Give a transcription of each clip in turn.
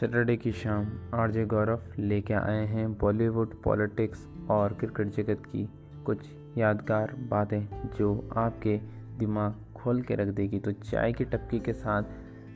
Saturday की शाम RJ गौरव लेके आए हैं बॉलीवुड, पॉलिटिक्स और क्रिकेट जगत की कुछ यादगार बातें जो आपके दिमाग खोल के रख देगी। तो चाय की टपकी के साथ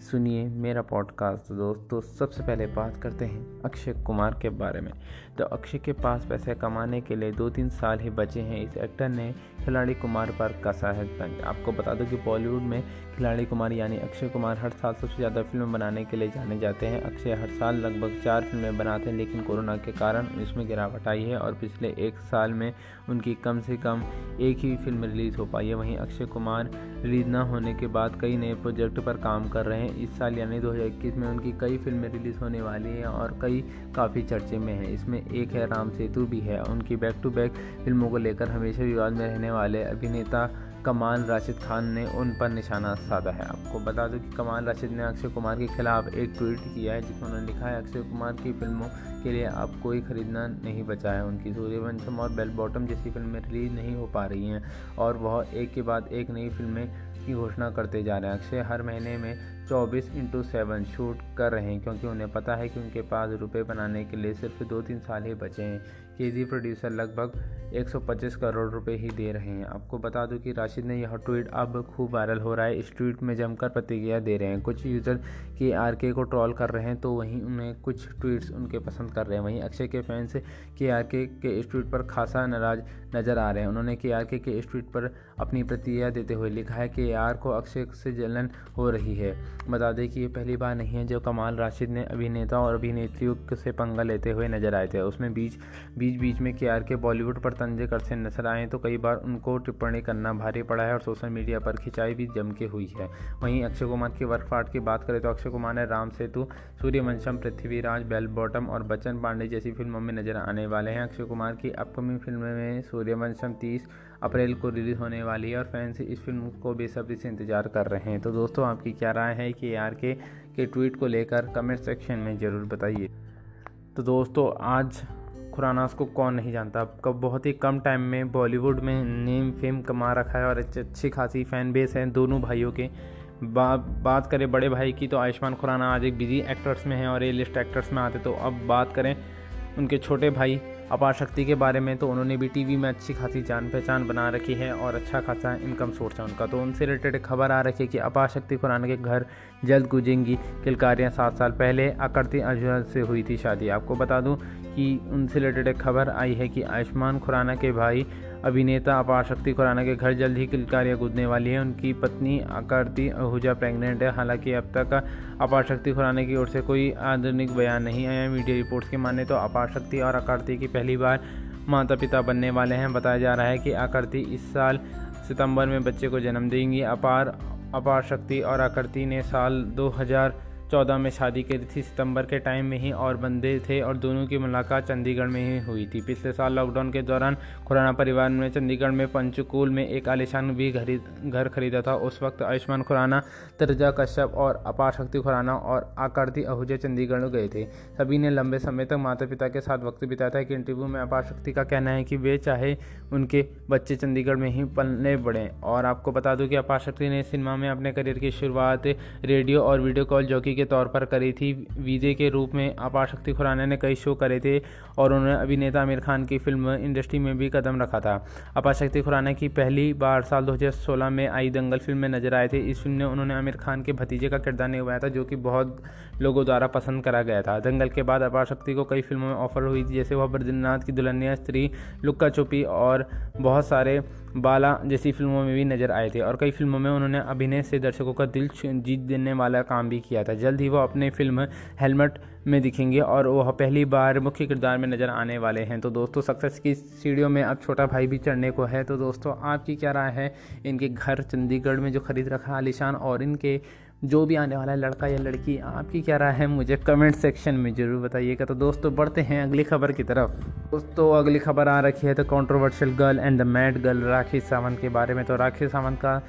सुनिए मेरा पॉडकास्ट दोस्तों, सबसे पहले बात करते हैं अक्षय कुमार के बारे में। तो अक्षय के पास पैसे कमाने के लिए दो तीन साल ही बचे हैं। इस एक्टर ने खिलाड़ी कुमार पर कसा है तंज आपको बता दो कि बॉलीवुड में खिलाड़ी कुमार यानी अक्षय कुमार हर साल सबसे ज़्यादा फ़िल्म बनाने के लिए जाने जाते हैं। अक्षय हर साल लगभग चार फ़िल्में बनाते हैं, लेकिन कोरोना के कारण इसमें गिरावट आई है और पिछले एक साल में उनकी कम से कम एक ही फ़िल्म रिलीज़ हो पाई है। वहीं अक्षय कुमार रिलीज़ न होने के बाद कई नए प्रोजेक्ट पर काम कर रहे हैं। इस साल यानी दो हज़ार इक्कीस में उनकी कई फ़िल्में रिलीज़ होने वाली हैं और कई काफ़ी चर्चे में हैं। इसमें एक है राम सेतु भी है उनकी बैक टू बैक फ़िल्मों को लेकर हमेशा विवाद में रहने वाले अभिनेता कमाल राशिद खान ने उन पर निशाना साधा है। आपको बता दूँ कि कमाल राशिद ने अक्षय कुमार के खिलाफ एक ट्वीट किया है, जिसमें उन्होंने लिखा है, अक्षय कुमार की फ़िल्मों के लिए अब कोई खरीदना नहीं बचा है उनकी सूर्यवंशम और बेल बॉटम जैसी फ़िल्में रिलीज़ नहीं हो पा रही हैं और वह एक के बाद एक नई फ़िल्में की घोषणा करते जा रहे हैं। अक्षय हर महीने में 24 इंटू सेवन शूट कर रहे हैं, क्योंकि उन्हें पता है कि उनके पास रुपए बनाने के लिए सिर्फ़ दो तीन साल ही बचे हैं। केजी प्रोड्यूसर लगभग 125 करोड़ रुपए ही दे रहे हैं। आपको बता दूँ कि राशिद ने यह ट्वीट अब खूब वायरल हो रहा है। इस ट्वीट में जमकर प्रतिक्रिया दे रहे हैं। कुछ यूज़र के आर के को ट्रॉल कर रहे हैं तो वहीं उन्हें कुछ ट्वीट्स उनके पसंद कर रहे हैं। वहीं अक्षय के फैंस के आर के के इस ट्वीट पर खासा नाराज़ नज़र आ रहे हैं। उन्होंने के आर के के इस ट्वीट पर अपनी प्रतिक्रिया देते हुए लिखा है कि आर को अक्षय से जलन हो रही है। बता दें कि ये पहली बार नहीं है जो कमाल राशिद ने अभिनेता और अभिनेत्रियों से पंगा लेते हुए नज़र आए थे। उसमें बीच बीच बीच में के आर के बॉलीवुड पर तंजे करते नज़र आए तो कई बार उनको टिप्पणी करना भारी पड़ा है और सोशल मीडिया पर खिंचाई भी जम के हुई है। वहीं अक्षय कुमार की वर्कफाट की बात करें तो अक्षय कुमार ने राम सेतु, सूर्यवंशम, पृथ्वीराज बेल बॉटम और बच्चन पांडे जैसी फ़िल्मों में नज़र आने वाले हैं। अक्षय कुमार की अपकमिंग फ़िल्म में सूर्यवंशम तीस अप्रैल को रिलीज़ होने वाली है और फैंस इस फ़िल्म को बेसब्री से इंतज़ार कर रहे हैं। तो दोस्तों, आपकी क्या राय है कि आर के के ट्वीट को लेकर कमेंट सेक्शन में ज़रूर बताइए। तो दोस्तों, आज खुरानास को कौन नहीं जानता। कब बहुत ही कम टाइम में बॉलीवुड में नेम फेम कमा रखा है और अच्छी खासी फ़ैन बेस है दोनों भाइयों के। बा, बात करें बड़े भाई की तो आयुष्मान खुराना आज एक बिज़ी एक्टर्स में हैं और ए लिस्ट एक्टर्स में आते तो अब बात करें उनके छोटे भाई अपार शक्ति के बारे में तो उन्होंने भी टीवी में अच्छी खासी जान पहचान बना रखी है और अच्छा खासा इनकम सोर्स है उनका। तो उनसे रिलेटेड खबर आ रखी है कि अपार शक्ति खुराना के घर जल्द गुजेंगी किलकारियाँ सात साल पहले आकृति अजहर से हुई थी शादी। आपको बता दूँ कि उनसे रिलेटेड एक खबर आई है कि आयुष्मान खुराना के भाई अभिनेता अपार शक्ति खुराना के घर जल्द ही किलकारियाँ गुजने वाली है। उनकी पत्नी आकृति आहूजा प्रेग्नेंट है। हालाँकि अब तक अपार शक्ति खुराना की ओर से कोई आधुनिक बयान नहीं आया। मीडिया रिपोर्ट्स के माने तो अपार शक्ति और आकृति की पहली बार माता पिता बनने वाले हैं। बताया जा रहा है कि आकृति इस साल सितंबर में बच्चे को जन्म देंगी। अपार अपार शक्ति और आकृति ने साल 2000 चौदह में शादी करी थी, सितंबर के टाइम में ही और बंदे थे और दोनों की मुलाकात चंडीगढ़ में ही हुई थी। पिछले साल लॉकडाउन के दौरान खुराना परिवार ने चंडीगढ़ में पंचकूल में एक आलिशान भी घर खरीदा था। उस वक्त आयुष्मान खुराना, तरजा कश्यप और अपार शक्ति खुराना और आकृति आहूजा चंडीगढ़ गए थे। सभी ने लंबे समय तक माता पिता के साथ वक्त बिताया था। कि इंटरव्यू में अपार शक्ति का कहना है कि वे चाहे उनके बच्चे चंडीगढ़ में ही पलने बढ़े और आपको बता दूँ कि अपार शक्ति ने सिनेमा में अपने करियर की शुरुआत रेडियो और वीडियो कॉल जॉकी के तौर पर करी थी। वीजे के रूप में अपार शक्ति खुराना ने कई शो करे थे और उन्होंने अभिनेता आमिर खान की फ़िल्म इंडस्ट्री में भी कदम रखा था। अपार शक्ति खुराना की पहली बार साल 2016 में आई दंगल फ़िल्म में नज़र आए थे। इस फ़िल्म में उन्होंने आमिर खान के भतीजे का किरदार निभाया था, जो कि बहुत लोगों द्वारा पसंद करा गया था। दंगल के बाद अपार शक्ति को कई फ़िल्मों में ऑफ़र हुई थी, जैसे वह बद्रीनाथ की दुल्हनिया स्त्री लुक्का छुपी और बहुत सारे बाला जैसी फ़िल्मों में भी नज़र आए थे और कई फ़िल्मों में उन्होंने अभिनय से दर्शकों का दिल जीत देने वाला काम भी किया था। जल्द ही वो अपने फ़िल्म हेलमेट में दिखेंगे और वह पहली बार मुख्य किरदार में नज़र आने वाले हैं। तो दोस्तों, सक्सेस की सीढ़ियों में अब छोटा भाई भी चढ़ने को है। तो दोस्तों, आपकी क्या राय है? इनके घर, चंडीगढ़ में जो खरीद रखा आलिशान और इनके जो भी आने वाला है, लड़का या लड़की, आपकी क्या राय है मुझे कमेंट सेक्शन में ज़रूर बताइएगा। तो दोस्तों, बढ़ते हैं अगली खबर की तरफ़। दोस्तों, अगली खबर आ रखी है तो controversial girl and the mad girl Rakhi Sawant के बारे में। तो राखी सावंत का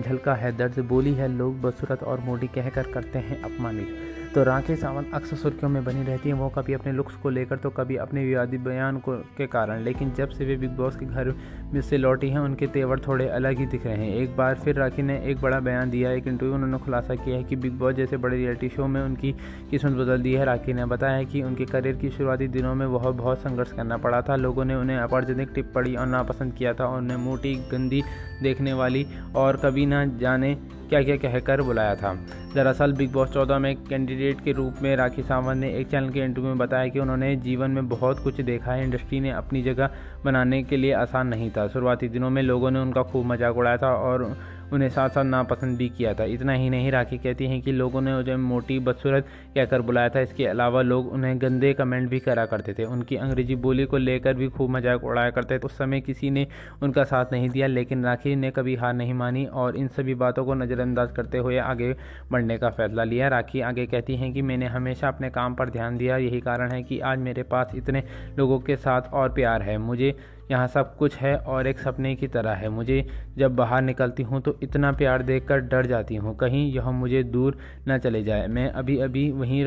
झलका है, दर्द, बोली है, लोग बसूरत और मोडी कहकर करते हैं अपमानित। तो राखी सावंत अक्सर सुर्खियों में बनी रहती हैं। वो कभी अपने लुक्स को लेकर तो कभी अपने विवादित बयान को, के कारण। लेकिन जब से वे बिग बॉस के घर में से लौटी हैं, उनके तेवर थोड़े अलग ही दिख रहे हैं। एक बार फिर राखी ने एक बड़ा बयान दिया। एक इंटरव्यू उन्होंने खुलासा किया है कि बिग बॉस जैसे बड़े रियलिटी शो में उनकी किस्मत बदल दी है। राखी ने बताया है कि उनके करियर की शुरुआती दिनों में वह बहुत संघर्ष करना पड़ा था। लोगों ने उन्हें अपॉर्चुनिक टिप्पणी और नापसंद किया था। उन्हें मोटी, गंदी देखने वाली और कभी ना जाने क्या क्या कहकर बुलाया था। दरअसल बिग बॉस चौदह में कैंडिडेट के रूप में राखी सावंत ने एक चैनल के इंटरव्यू में बताया कि उन्होंने जीवन में बहुत कुछ देखा है। इंडस्ट्री ने अपनी जगह बनाने के लिए आसान नहीं था। शुरुआती दिनों में लोगों ने उनका खूब मज़ाक उड़ाया था और उन्हें साथ साथ नापसंद भी किया था। इतना ही नहीं, राखी कहती हैं कि लोगों ने उन्हें मोटी बदसूरत कहकर बुलाया था। इसके अलावा लोग उन्हें गंदे कमेंट भी करा करते थे। उनकी अंग्रेज़ी बोली को लेकर भी खूब मज़ाक उड़ाया करते थे। उस समय किसी ने उनका साथ नहीं दिया, लेकिन राखी ने कभी हार नहीं मानी और इन सभी बातों को नज़रअंदाज करते हुए आगे बढ़ने का फैसला लिया। राखी आगे कहती हैं कि मैंने हमेशा अपने काम पर ध्यान दिया। यही कारण है कि आज मेरे पास इतने लोगों के साथ और प्यार है। मुझे यहाँ सब कुछ है और एक सपने की तरह है। मुझे जब बाहर निकलती हूँ तो इतना प्यार देखकर डर जाती हूँ। कहीं यह मुझे दूर न चले जाए। मैं अभी अभी वहीं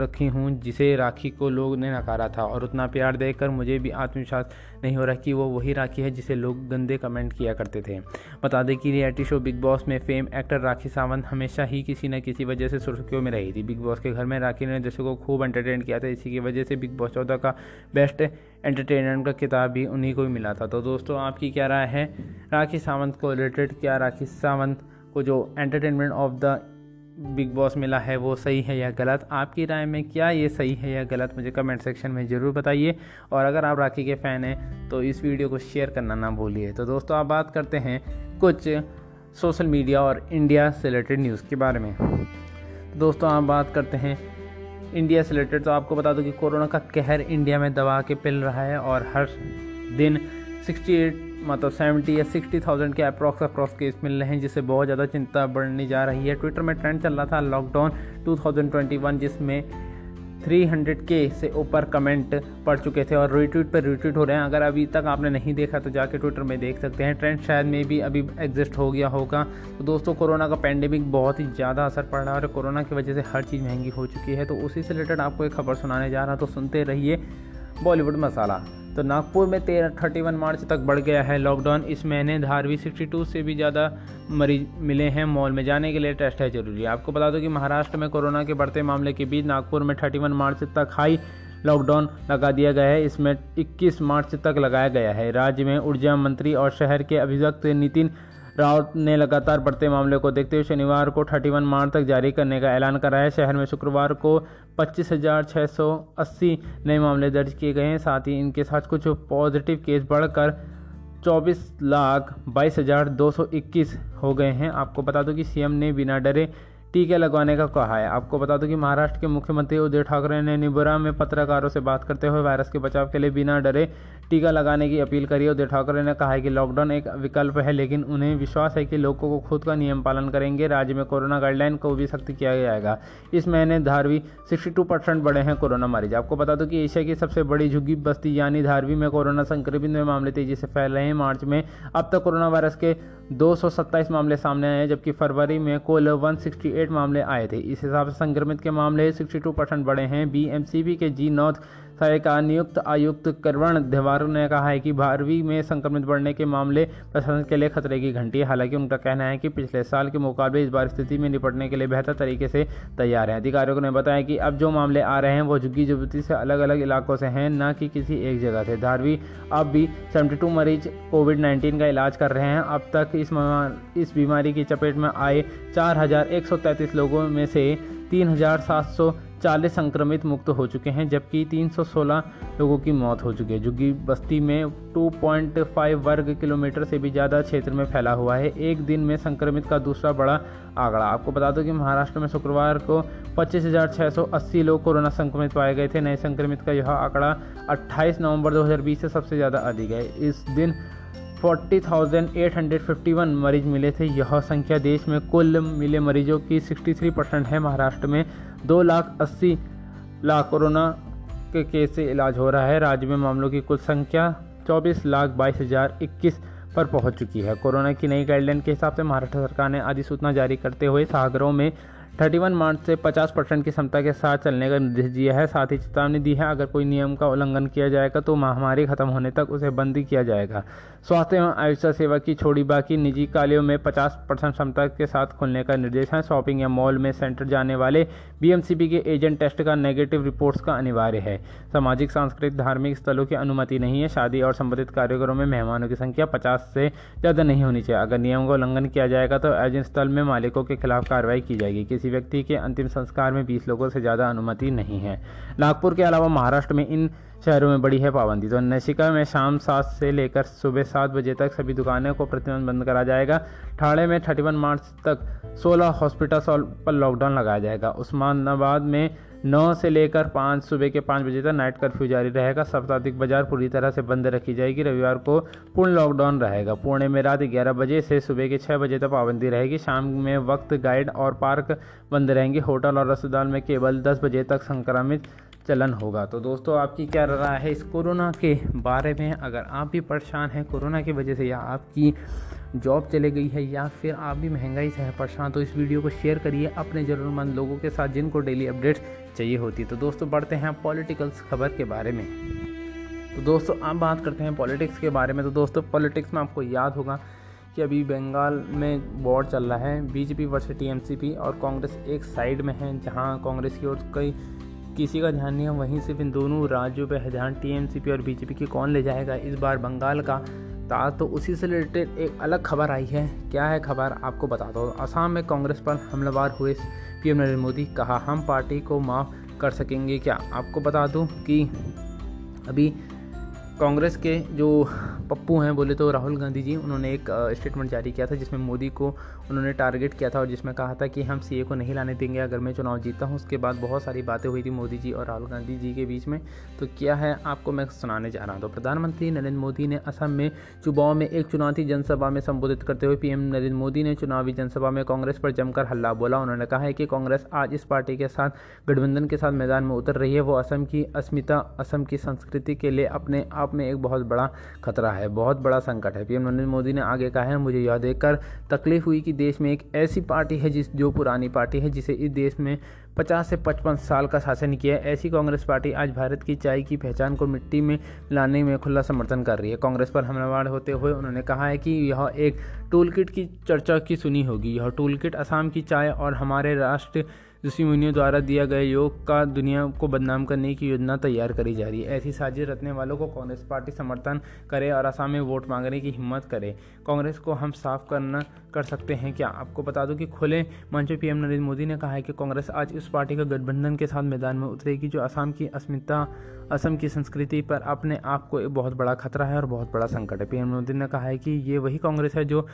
रखी हूँ जिसे राखी को लोग ने नकारा था और उतना प्यार देखकर मुझे भी आत्मविश्वास नहीं हो रहा कि वो वही राखी है जिसे लोग गंदे कमेंट किया करते थे। बता दें कि रियलिटी शो बिग बॉस में फेम एक्टर राखी सावंत हमेशा ही किसी न किसी वजह से सुर्खियों में रही थी। बिग बॉस के घर में राखी ने दर्शकों को खूब एंटरटेन किया था। इसी की वजह से बिग बॉस चौदह का बेस्ट एंटरटेनमेंट का किताब भी उन्हीं को ही मिला था। तो दोस्तों, आपकी क्या राय है? राखी सावंत को रिलेटेड क्या राखी सावंत को जो entertainment of the Bigg Boss मिला है, वो सही है या गलत? आपकी राय में क्या ये सही है या गलत, मुझे कमेंट सेक्शन में ज़रूर बताइए। और अगर आप राखी के फ़ैन हैं तो इस वीडियो को शेयर करना ना भूलिए। तो दोस्तों, आप बात करते हैं कुछ सोशल मीडिया और इंडिया से रिलेटेड न्यूज़ के बारे में। दोस्तों, आप बात करते हैं इंडिया से रिलेटेड तो आपको बता दूँ कि कोरोना का कहर इंडिया में दबा के पिल रहा है और हर दिन 68 मतलब 70 या 60 थाउज़ेंड के अप्रॉक्स अप्रॉक्स केस मिल रहे हैं, जिससे बहुत ज़्यादा चिंता बढ़ने जा रही है। ट्विटर में ट्रेंड चल रहा था लॉकडाउन 2021 जिसमें 300 के से ऊपर कमेंट पड़ चुके थे और रिट्वीट पर रिट्वीट हो रहे हैं। अगर अभी तक आपने नहीं देखा तो जाके ट्विटर में देख सकते हैं। ट्रेंड शायद में भी अभी एग्जिस्ट हो गया होगा। तो दोस्तों, कोरोना का पैंडेमिक बहुत ही ज़्यादा असर पड़ रहा है और कोरोना की वजह से हर चीज़ महँगी हो चुकी है। तो उसी से रिलेटेड आपको एक खबर सुनाने जा रहा तो सुनते रहिए बॉलीवुड मसाला। तो नागपुर में तेरह थर्टी वन मार्च तक बढ़ गया है लॉकडाउन इस महीने धारवी सिक्सटी टू से भी ज़्यादा मरीज़ मिले हैं। मॉल में जाने के लिए टेस्ट है ज़रूरी। आपको बता दो कि महाराष्ट्र में कोरोना के बढ़ते मामले के बीच नागपुर में थर्टी वन मार्च तक हाई लॉकडाउन लगा दिया गया है। इसमें 21 मार्च तक लगाया गया है। राज्य में ऊर्जा मंत्री और शहर के अभिवक्त नितिन रावत ने लगातार बढ़ते मामले को देखते हुए शनिवार को 31 मार्च तक जारी करने का ऐलान करा है। शहर में शुक्रवार को 25,680 नए मामले दर्ज किए गए हैं। साथ ही इनके साथ कुछ पॉजिटिव केस बढ़कर चौबीस लाख बाईस हज़ार दो सौ इक्कीस हो गए हैं। आपको बता दो कि सीएम ने बिना डरे टीके लगवाने का कहा है। आपको बता दो कि महाराष्ट्र के मुख्यमंत्री उद्धव ठाकरे ने निबुरा में पत्रकारों से बात करते हुए वायरस के बचाव के लिए बिना डरे टीका लगाने की अपील करी उद्धव ठाकरे ने कहा है कि लॉकडाउन एक विकल्प है, लेकिन उन्हें विश्वास है कि लोगों को खुद का नियम पालन करेंगे। राज्य में कोरोना गाइडलाइन को भी सख्त किया जाएगा। इस महीने धारवी 62 परसेंट बढ़े हैं कोरोना मरीज़। आपको बता दो कि एशिया की सबसे बड़ी झुग्गी बस्ती यानी धारवी में कोरोना संक्रमित में मामले तेज़ी से फैल रहे हैं। मार्च में अब तक कोरोना वायरस के दो सौ सत्ताईस मामले सामने आए हैं, जबकि फरवरी में कुल 168 मामले आए थे। इस हिसाब से संक्रमित के मामले 62 परसेंट बढ़े हैं। बीएमसीबी के जी नॉर्थ का नियुक्त आयुक्त करवण देवारू ने कहा है कि बारहवीं में संक्रमित बढ़ने के मामले प्रशासन के लिए खतरे की घंटी है। हालाँकि उनका कहना है कि पिछले साल के मुकाबले इस बार स्थिति में निपटने के लिए बेहतर तरीके से तैयार हैं। अधिकारियों ने बताया कि अब जो मामले आ रहे हैं, वो झुग्गी जुबती से अलग अलग इलाकों से हैं, न कि किसी एक जगह से। धारवी, अब भी सेवेंटी मरीज़ कोविड नाइन्टीन का इलाज कर रहे हैं। अब तक इस इस बीमारी की चपेट में आए चार हज़ार एक सौ तैंतीस लोगों में से तीन हज़ार सात सौ चालीस संक्रमित मुक्त हो चुके हैं जबकि 316 लोगों की मौत हो चुकी है। जो कि बस्ती में 2.5 वर्ग किलोमीटर से भी ज़्यादा क्षेत्र में फैला हुआ है। एक दिन में संक्रमित का दूसरा बड़ा आंकड़ा। आपको बता दो कि महाराष्ट्र में शुक्रवार को 25,680 लोग कोरोना संक्रमित पाए गए थे। नए संक्रमित का यह आंकड़ा 28 नवंबर 2020 से सबसे ज़्यादा अधिक है। इस दिन 40,851 मरीज़ मिले थे। यह संख्या देश में कुल मिले मरीजों की 63 परसेंट है। महाराष्ट्र में दो लाख अस्सी लाख कोरोना के केस से इलाज हो रहा है। राज्य में मामलों की कुल संख्या चौबीस लाख बाईस हज़ार इक्कीस पर पहुँच चुकी है। कोरोना की नई गाइडलाइन के हिसाब से महाराष्ट्र सरकार ने अधिसूचना जारी करते हुए सागरों में 31 मार्च से 50 परसेंट की क्षमता के साथ चलने का निर्देश दिया है। साथ ही चेतावनी दी है, अगर कोई नियम का उल्लंघन किया जाएगा तो महामारी खत्म होने तक उसे बंद किया जाएगा। स्वास्थ्य एवं आयुषा सेवा की छोड़ी बाकी निजी कार्यों में 50 परसेंट क्षमता के साथ खुलने का निर्देश है। शॉपिंग या मॉल में सेंटर जाने वाले बीएमसीबी के एजेंट टेस्ट का नेगेटिव रिपोर्ट्स का अनिवार्य है। सामाजिक, सांस्कृतिक, धार्मिक स्थलों की अनुमति नहीं है। शादी और संबंधित कार्यक्रमों में मेहमानों की संख्या पचास से ज़्यादा नहीं होनी चाहिए। अगर नियम का उल्लंघन किया जाएगा तो एजेंट स्थल में मालिकों के खिलाफ कार्रवाई की जाएगी। किसी व्यक्ति के अंतिम संस्कार में बीस लोगों से ज़्यादा अनुमति नहीं है। नागपुर के अलावा महाराष्ट्र में इन शहरों में बड़ी है पाबंदी। तो नशिका में शाम सात से लेकर सुबह सात बजे तक सभी दुकानों को प्रतिबंध बंद करा जाएगा। ठाणे में थर्टी मार्च तक सोलह हॉस्पिटल पर लॉकडाउन लगाया जाएगा। उस्मानाबाद में नौ से लेकर पाँच सुबह के पाँच बजे तक नाइट कर्फ्यू जारी रहेगा। साप्ताहिक बाज़ार पूरी तरह से बंद रखी जाएगी। रविवार को पूर्ण लॉकडाउन रहेगा। पुणे में रात ग्यारह बजे से सुबह के छः बजे तक पाबंदी रहेगी। शाम में वक्त, गाइड और पार्क बंद रहेंगे। होटल और अस्पताल में केवल दस बजे तक संक्रमित चलन होगा। तो दोस्तों, आपकी क्या राय है इस कोरोना के बारे में? अगर आप भी परेशान हैं कोरोना की वजह से या आपकी जॉब चले गई है या फिर आप भी महँगाई से है परेशान तो इस वीडियो को शेयर करिए अपने ज़रूरतमंद लोगों के साथ जिनको डेली अपडेट्स चाहिए होती है। तो दोस्तों, बढ़ते हैं पॉलिटिकल्स खबर के बारे में। तो दोस्तों, आप बात करते हैं पॉलिटिक्स के बारे में। तो दोस्तों, पॉलिटिक्स में आपको याद होगा कि अभी बंगाल में वॉर चल रहा है। बीजेपी वर्सेस टीएमसीपी और कांग्रेस एक साइड में है, जहाँ कांग्रेस की ओर कई किसी का ध्यान नहीं है। वहीं से इन दोनों राज्यों पर ध्यान टीएमसीपी और बीजेपी की कौन ले जाएगा? इस बार बंगाल का था तो उसी से रिलेटेड एक अलग खबर आई है। क्या है खबर? आपको बता दो। असम में कांग्रेस पर हमलावर हुए पीएम नरेंद्र मोदी। कहा, हम पार्टी को माफ़ कर सकेंगे क्या? आपको बता दूँ कि अभी कांग्रेस के जो पप्पू हैं बोले तो राहुल गांधी जी, उन्होंने एक स्टेटमेंट जारी किया था जिसमें मोदी को उन्होंने टारगेट किया था और जिसमें कहा था कि हम सीए को नहीं लाने देंगे, अगर मैं चुनाव जीतता हूँ। उसके बाद बहुत सारी बातें हुई थी मोदी जी और राहुल गांधी जी के बीच में। तो क्या है आपको मैं सुनाने जा रहा हूँ। तो प्रधानमंत्री नरेंद्र मोदी ने असम में चुबाव में एक चुनौती जनसभा में संबोधित करते हुए पीएम नरेंद्र मोदी ने चुनावी जनसभा में कांग्रेस पर जमकर हल्ला बोला। उन्होंने कहा है कि कांग्रेस आज इस पार्टी के साथ, गठबंधन के साथ मैदान में उतर रही है। वो असम की अस्मिता, असम की संस्कृति के लिए अपने आप में एक बहुत बड़ा खतरा है। बहुत बड़ा संकट है। पीएम नरेंद्र मोदी ने आगे कहा है, मुझे यह देखकर तकलीफ़ हुई कि देश में एक ऐसी पार्टी है जिस, जो पुरानी पार्टी है, जिसे इस देश में 50 से 55 साल का शासन किया ऐसी कांग्रेस पार्टी आज भारत की चाय की पहचान को मिट्टी में लाने में खुला समर्थन कर रही है। कांग्रेस पर हमलावार होते हुए उन्होंने कहा है कि यह एक टूल किट की चर्चा की सुनी होगी। यह टूल किट असम की चाय और हमारे राष्ट्र ऋषि मुनियों द्वारा दिया गया योग का दुनिया को बदनाम करने की योजना तैयार करी जा रही है। ऐसी साजिश रखने वालों को कांग्रेस पार्टी समर्थन करे और आसाम में वोट मांगने की हिम्मत करे। कांग्रेस को हम साफ़ करना कर सकते हैं क्या? आपको बता दूँ कि खुले मंच पर पीएम नरेंद्र मोदी ने कहा है कि कांग्रेस आज उस पार्टी का गठबंधन के साथ मैदान में उतरेगी जो असम की अस्मिता, असम की संस्कृति पर अपने आप को एक बहुत बड़ा खतरा है और बहुत बड़ा संकट है। पीएम मोदी ने कहा है कि ये वही कांग्रेस है जो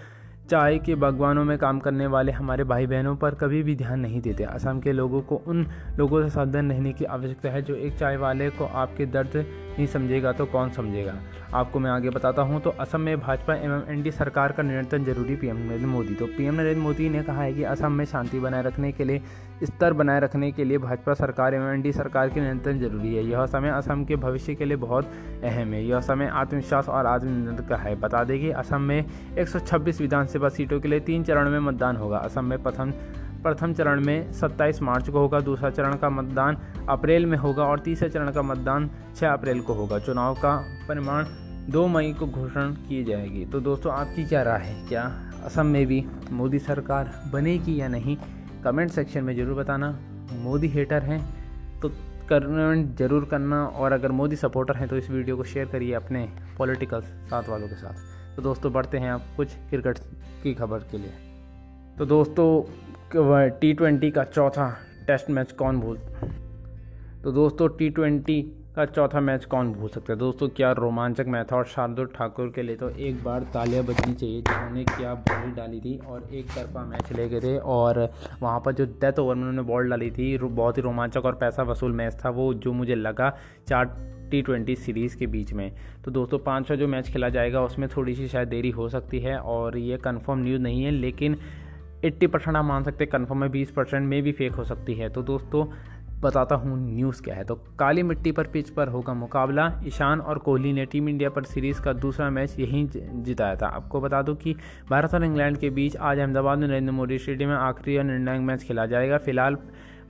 चाय के बागवानों में काम करने वाले हमारे भाई बहनों पर कभी भी ध्यान नहीं देते। असम के लोगों को उन लोगों से सावधान रहने की आवश्यकता है जो एक चाय वाले को आपके दर्द नहीं समझेगा तो कौन समझेगा? आपको मैं आगे बताता हूँ तो असम में भाजपा एवं एनडी सरकार का नियंत्रण ज़रूरी पीएम नरेंद्र मोदी। तो पीएम नरेंद्र मोदी ने कहा है कि असम में शांति बनाए रखने के लिए स्तर बनाए रखने के लिए भाजपा सरकार एवं एनडी सरकार के नियंत्रण ज़रूरी है। यह समय असम के भविष्य के लिए बहुत अहम है। यह समय आत्मविश्वास और आत्मनियंत्रण का है। बता दें कि असम में 126 विधानसभा सीटों के लिए तीन चरण में मतदान होगा। असम में प्रथम प्रथम चरण में 27 मार्च को होगा। दूसरा चरण का मतदान अप्रैल में होगा और तीसरे चरण का मतदान 6 अप्रैल को होगा। चुनाव का परिमाण दो मई को घोषणा की जाएगी। तो दोस्तों, आपकी क्या राय है? क्या असम में भी मोदी सरकार बनेगी या नहीं? कमेंट सेक्शन में ज़रूर बताना। मोदी हेटर हैं तो कमेंट ज़रूर करना और अगर मोदी सपोर्टर हैं तो इस वीडियो को शेयर करिए अपने पॉलिटिकल साथ वालों के साथ। तो दोस्तों, बढ़ते हैं आप कुछ क्रिकेट की खबर के लिए। तो दोस्तों टी ट्वेंटी का चौथा टेस्ट मैच कौन भूल? तो दोस्तों टी ट्वेंटी का चौथा मैच कौन भूल सकता है? दोस्तों, क्या रोमांचक मैच था? और शार्दुल ठाकुर के लिए तो एक बार तालियाँ बजनी चाहिए। जिन्होंने क्या बॉल डाली थी और एक तरफा मैच ले गए थे और वहाँ पर जो डेथ ओवर में उन्होंने बॉल डाली थी बहुत ही रोमांचक और पैसा वसूल मैच था वो, जो मुझे लगा चार टी ट्वेंटी सीरीज़ के बीच में। तो दोस्तों, पाँचवा जो मैच खेला जाएगा, उसमें थोड़ी सी शायद देरी हो सकती है और ये कन्फर्म न्यूज़ नहीं है, लेकिन एट्टी परसेंट आप मान सकते हैं कन्फर्म है बीस परसेंट में भी फेक हो सकती है। तो दोस्तों बताता हूँ न्यूज़ क्या है। तो काली मिट्टी पर पिच पर होगा मुकाबला। ईशान और कोहली ने टीम इंडिया पर सीरीज़ का दूसरा मैच यहीं जिताया था। आपको बता दूँ कि भारत और इंग्लैंड के बीच आज अहमदाबाद में नरेंद्र मोदी स्टेडियम में आखिरी और निर्णायक मैच खेला जाएगा। फ़िलहाल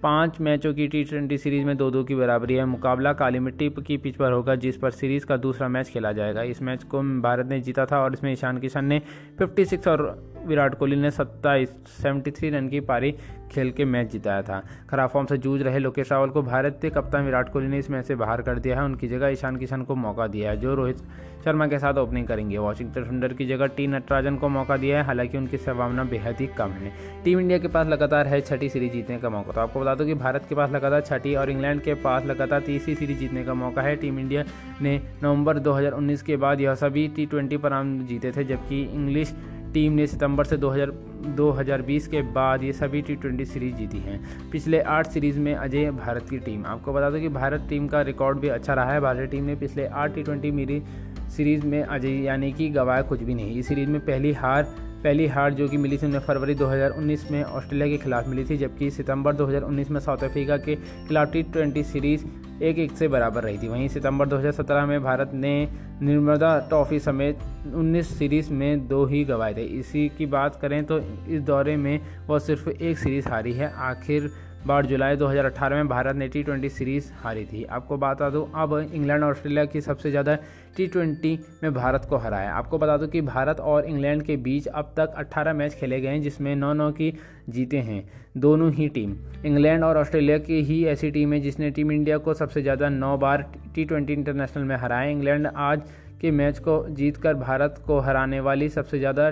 पाँच मैचों की टी ट्वेंटी सीरीज़ में दो दो की बराबरी है। मुकाबला काली मिट्टी की पिच पर होगा, जिस पर सीरीज़ का दूसरा मैच खेला जाएगा। इस मैच को भारत ने जीता था और इसमें ईशान किशन ने 56 और विराट कोहली ने सत्ताईस, सेवेंटी थ्री रन की पारी खेल के मैच जिताया था। खराब फॉर्म से जूझ रहे लोकेश रावल को भारतीय कप्तान विराट कोहली ने इस मैच से बाहर कर दिया है। उनकी जगह ईशान किशन को मौका दिया है, जो रोहित शर्मा के साथ ओपनिंग करेंगे। वॉशिंगटन सुंदर की जगह टी नटराजन को मौका दिया है, हालाँकि उनकी संभावना बेहद ही कम है। टीम इंडिया के पास लगातार है छठी सीरीज़ जीतने का मौका। तो आपको बता दो कि भारत के पास लगातार छठी और इंग्लैंड के पास लगातार तीसरी सीरीज़ जीतने का मौका है। टीम इंडिया ने नवंबर 2019 के बाद यह सभी टी ट्वेंटी पर जीते थे, जबकि इंग्लिश टीम ने सितंबर से 2000 2020 के बाद ये सभी टी ट्वेंटी सीरीज़ जीती हैं। पिछले आठ सीरीज़ में अजय भारत की टीम। आपको बता दो कि भारत टीम का रिकॉर्ड भी अच्छा रहा है। भारतीय टीम ने पिछले आठ टी ट्वेंटी मेरी सीरीज़ में अजय, यानी कि गवाया कुछ भी नहीं। इस सीरीज़ में पहली हार पहली हार जो कि मिली थी उन्हें फरवरी 2019 में ऑस्ट्रेलिया के खिलाफ मिली थी, जबकि सितंबर 2019 में साउथ अफ्रीका के खिलाफ टी ट्वेंटी सीरीज़ एक एक से बराबर रही थी। वहीं सितंबर 2017 में भारत ने निर्मदा ट्रॉफी समेत 19 सीरीज़ में दो ही गवाए थे। इसी की बात करें तो इस दौरे में वह सिर्फ़ एक सीरीज़ हारी है। आखिर बार जुलाई 2018 में भारत ने टी ट्वेंटी सीरीज़ हारी थी। आपको बता दूँ, अब इंग्लैंड और ऑस्ट्रेलिया की सबसे ज़्यादा टी ट्वेंटी में भारत को हराया। आपको बता दूँ कि भारत और इंग्लैंड के बीच अब तक 18 मैच खेले गए हैं, जिसमें नौ नौ की जीते हैं। दोनों ही टीम, इंग्लैंड और ऑस्ट्रेलिया की ही ऐसी टीम है, जिसने टीम इंडिया को सबसे ज़्यादा नौ बार टी ट्वेंटी इंटरनेशनल में हराया। इंग्लैंड आज के मैच को जीतकर भारत को हराने वाली सबसे ज़्यादा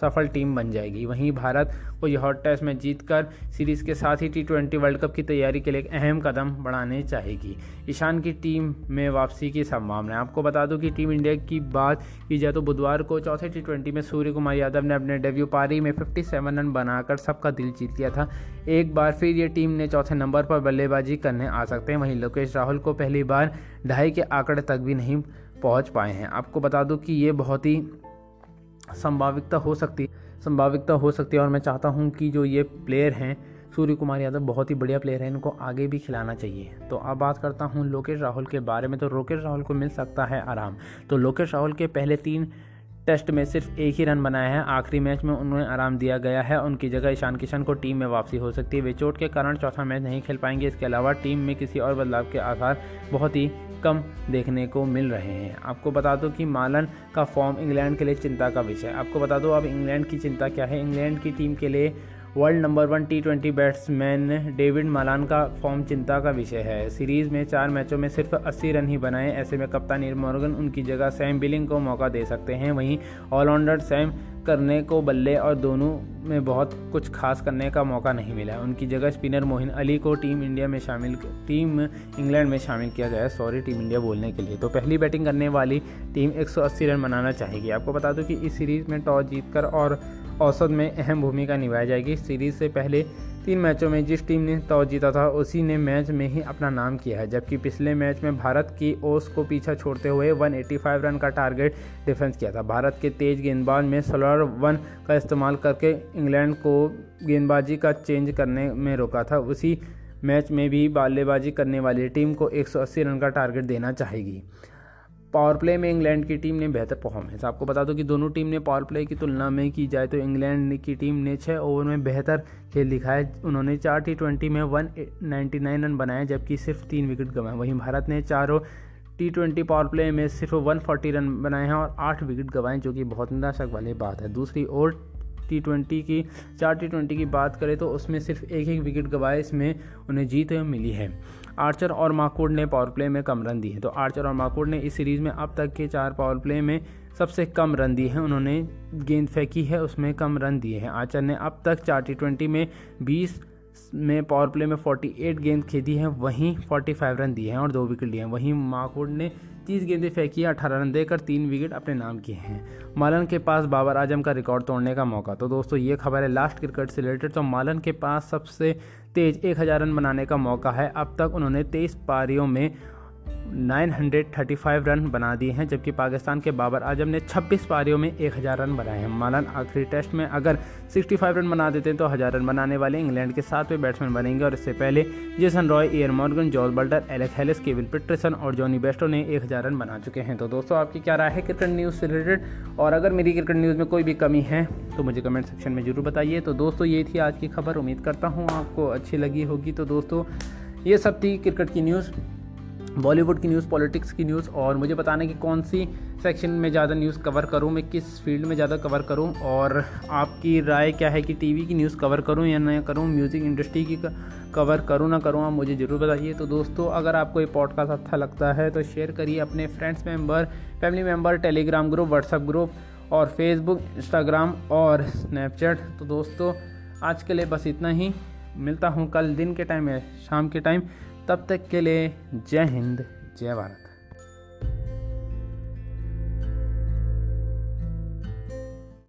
सफल टीम बन जाएगी। वहीं भारत को यह हॉट टेस्ट में जीतकर सीरीज़ के साथ ही टी ट्वेंटी वर्ल्ड कप की तैयारी के लिए एक अहम कदम बढ़ाने चाहेगी। ईशान की टीम में वापसी की संभावना है। आपको बता दूँ कि टीम इंडिया की बात की जाए तो बुधवार को चौथे टी ट्वेंटी में सूर्य कुमार यादव ने अपने डेब्यू पारी में फिफ्टी रन बनाकर सबका दिल जीत लिया था। एक बार फिर ये टीम ने चौथे नंबर पर बल्लेबाजी करने आ सकते हैं। वहीं लोकेश राहुल को पहली बार ढाई के आंकड़े तक भी नहीं पहुँच पाए हैं। आपको बता दूँ कि ये बहुत ही संभाविकता हो सकती संभाविकता हो सकती है और मैं चाहता हूँ कि जो ये प्लेयर हैं, सूर्य कुमार यादव बहुत ही बढ़िया प्लेयर है, इनको आगे भी खिलाना चाहिए। तो अब बात करता हूँ लोकेश राहुल के बारे में। तो लोकेश राहुल को मिल सकता है आराम। तो लोकेश राहुल के पहले तीन टेस्ट में सिर्फ़ एक ही रन बनाया है। आखिरी मैच में उन्हें आराम दिया गया है। उनकी जगह ईशान किशन को टीम में वापसी हो सकती है। वे चोट के कारण चौथा मैच नहीं खेल पाएँगे। इसके अलावा टीम में किसी और बदलाव के आसार बहुत ही कम देखने को मिल रहे हैं। आपको बता दो कि मालन का फॉर्म इंग्लैंड के लिए चिंता का विषय। आपको बता दो अब इंग्लैंड की चिंता क्या है? इंग्लैंड की टीम के लिए world number one T twenty batsman David Malan का फॉर्म चिंता का विषय है। सीरीज़ में चार मैचों में सिर्फ़ 80 रन ही बनाए। ऐसे में कप्तान मॉर्गन उनकी जगह सैम बिलिंग को मौका दे सकते हैं। वहीं ऑलराउंडर सैम करने को बल्ले और दोनों में बहुत कुछ खास करने का मौका नहीं मिला। उनकी जगह स्पिनर मोहिन अली को टीम इंडिया में शामिल टीम इंग्लैंड में शामिल किया गया सॉरी, टीम इंडिया बोलने के लिए। तो पहली बैटिंग करने वाली टीम 180 रन बनाना चाहेगी। आपको बता दूँ कि इस सीरीज़ में टॉस जीतकर और औसत में अहम भूमिका निभाई जाएगी। सीरीज़ से पहले तीन मैचों में जिस टीम ने टॉस जीता था, उसी ने मैच में ही अपना नाम किया है। जबकि पिछले मैच में भारत की ओस को पीछा छोड़ते हुए 185 रन का टारगेट डिफेंस किया था। भारत के तेज गेंदबाज में सलर वन का इस्तेमाल करके इंग्लैंड को गेंदबाजी का चेंज करने में रोका था। उसी मैच में भी बल्लेबाजी करने वाली टीम को 180 रन का टारगेट देना चाहेगी। पावर प्ले में इंग्लैंड की टीम ने बेहतर परफॉर्मेंस आपको बता दो कि दोनों टीम ने पावर प्ले की तुलना में की जाए तो इंग्लैंड की टीम ने छः ओवर में बेहतर खेल दिखाया उन्होंने चार टी ट्वेंटी में वन नाइन्टी नाइन रन बनाए, जबकि सिर्फ़ तीन विकेट गंवाए। वहीं भारत ने चारों टी ट्वेंटी पावर प्ले में सिर्फ़ वन फोर्टी रन बनाए हैं और आठ विकेट गंवाए, जो कि बहुत निराशक वाली बात है। दूसरी ओर टी ट्वेंटी की, चार टी ट्वेंटी की बात करें तो उसमें सिर्फ़ एक एक विकेट गंवाए, इसमें उन्हें जीत मिली है। आर्चर और माकूड ने पावर प्ले में कम रन दिए हैं। तो आर्चर और माकूड ने इस सीरीज़ में अब तक के चार पावर प्ले में सबसे कम रन दिए हैं। उन्होंने गेंद फेंकी है, उसमें कम रन दिए हैं। आर्चर ने अब तक चार टी ट्वेंटी में बीस में पावर प्ले में 48 गेंद खेदी हैं, वहीं 45 रन दिए हैं और दो विकेट लिए हैं। वहीं माकुड ने तीस गेंदें फेंकी अठारह रन देकर तीन विकेट अपने नाम किए हैं। मालन के पास बाबर आज़म का रिकॉर्ड तोड़ने का मौका। तो दोस्तों, ये खबर है लास्ट क्रिकेट से रिलेटेड तो मालन के पास सबसे तेज एक हज़ार रन बनाने का मौका है। अब तक उन्होंने तेईस पारियों में 935 रन बना दिए हैं, जबकि पाकिस्तान के बाबर आज़म ने 26 पारियों में 1000 रन बनाए हैं। मालन आखिरी टेस्ट में अगर 65 रन बना देते हैं तो हज़ार रन बनाने वाले इंग्लैंड के सातवें बैट्समैन बनेंगे। और इससे पहले Jason Roy, Eoin Morgan, George Buttler Alex Hales, Kevin Pietersen और जॉनी बेस्टो ने एक हज़ार रन बना चुके हैं। तो दोस्तों, आपकी क्या राय है क्रिकेट न्यूज़ से रिलेटेड? और अगर मेरी क्रिकेट न्यूज़ में कोई भी कमी है तो मुझे कमेंट सेक्शन में ज़रूर बताइए। तो दोस्तों, ये थी आज की खबर। उम्मीद करता हूँ आपको अच्छी लगी होगी। तो दोस्तों, ये सब थी क्रिकेट की न्यूज़। बॉलीवुड की न्यूज़, पॉलिटिक्स की न्यूज़ और मुझे बताना कि कौन सी सेक्शन में ज़्यादा न्यूज़ कवर करूँ, मैं किस फ़ील्ड में ज़्यादा कवर करूँ और आपकी राय क्या है कि टीवी की न्यूज़ कवर करूँ या ना करूँ म्यूज़िक इंडस्ट्री की कवर करूँ ना करूँ, आप मुझे ज़रूर बताइए। तो दोस्तों, अगर आपको ये पॉडकास्ट अच्छा लगता है तो शेयर करिए अपने friends member family member Telegram group WhatsApp group और फेसबुक इंस्टाग्राम और स्नैपचैट तो दोस्तों, आज के लिए बस इतना ही। मिलता हूँ कल दिन के टाइम में शाम के टाइम तब तक के लिए जय हिंद जय भारत।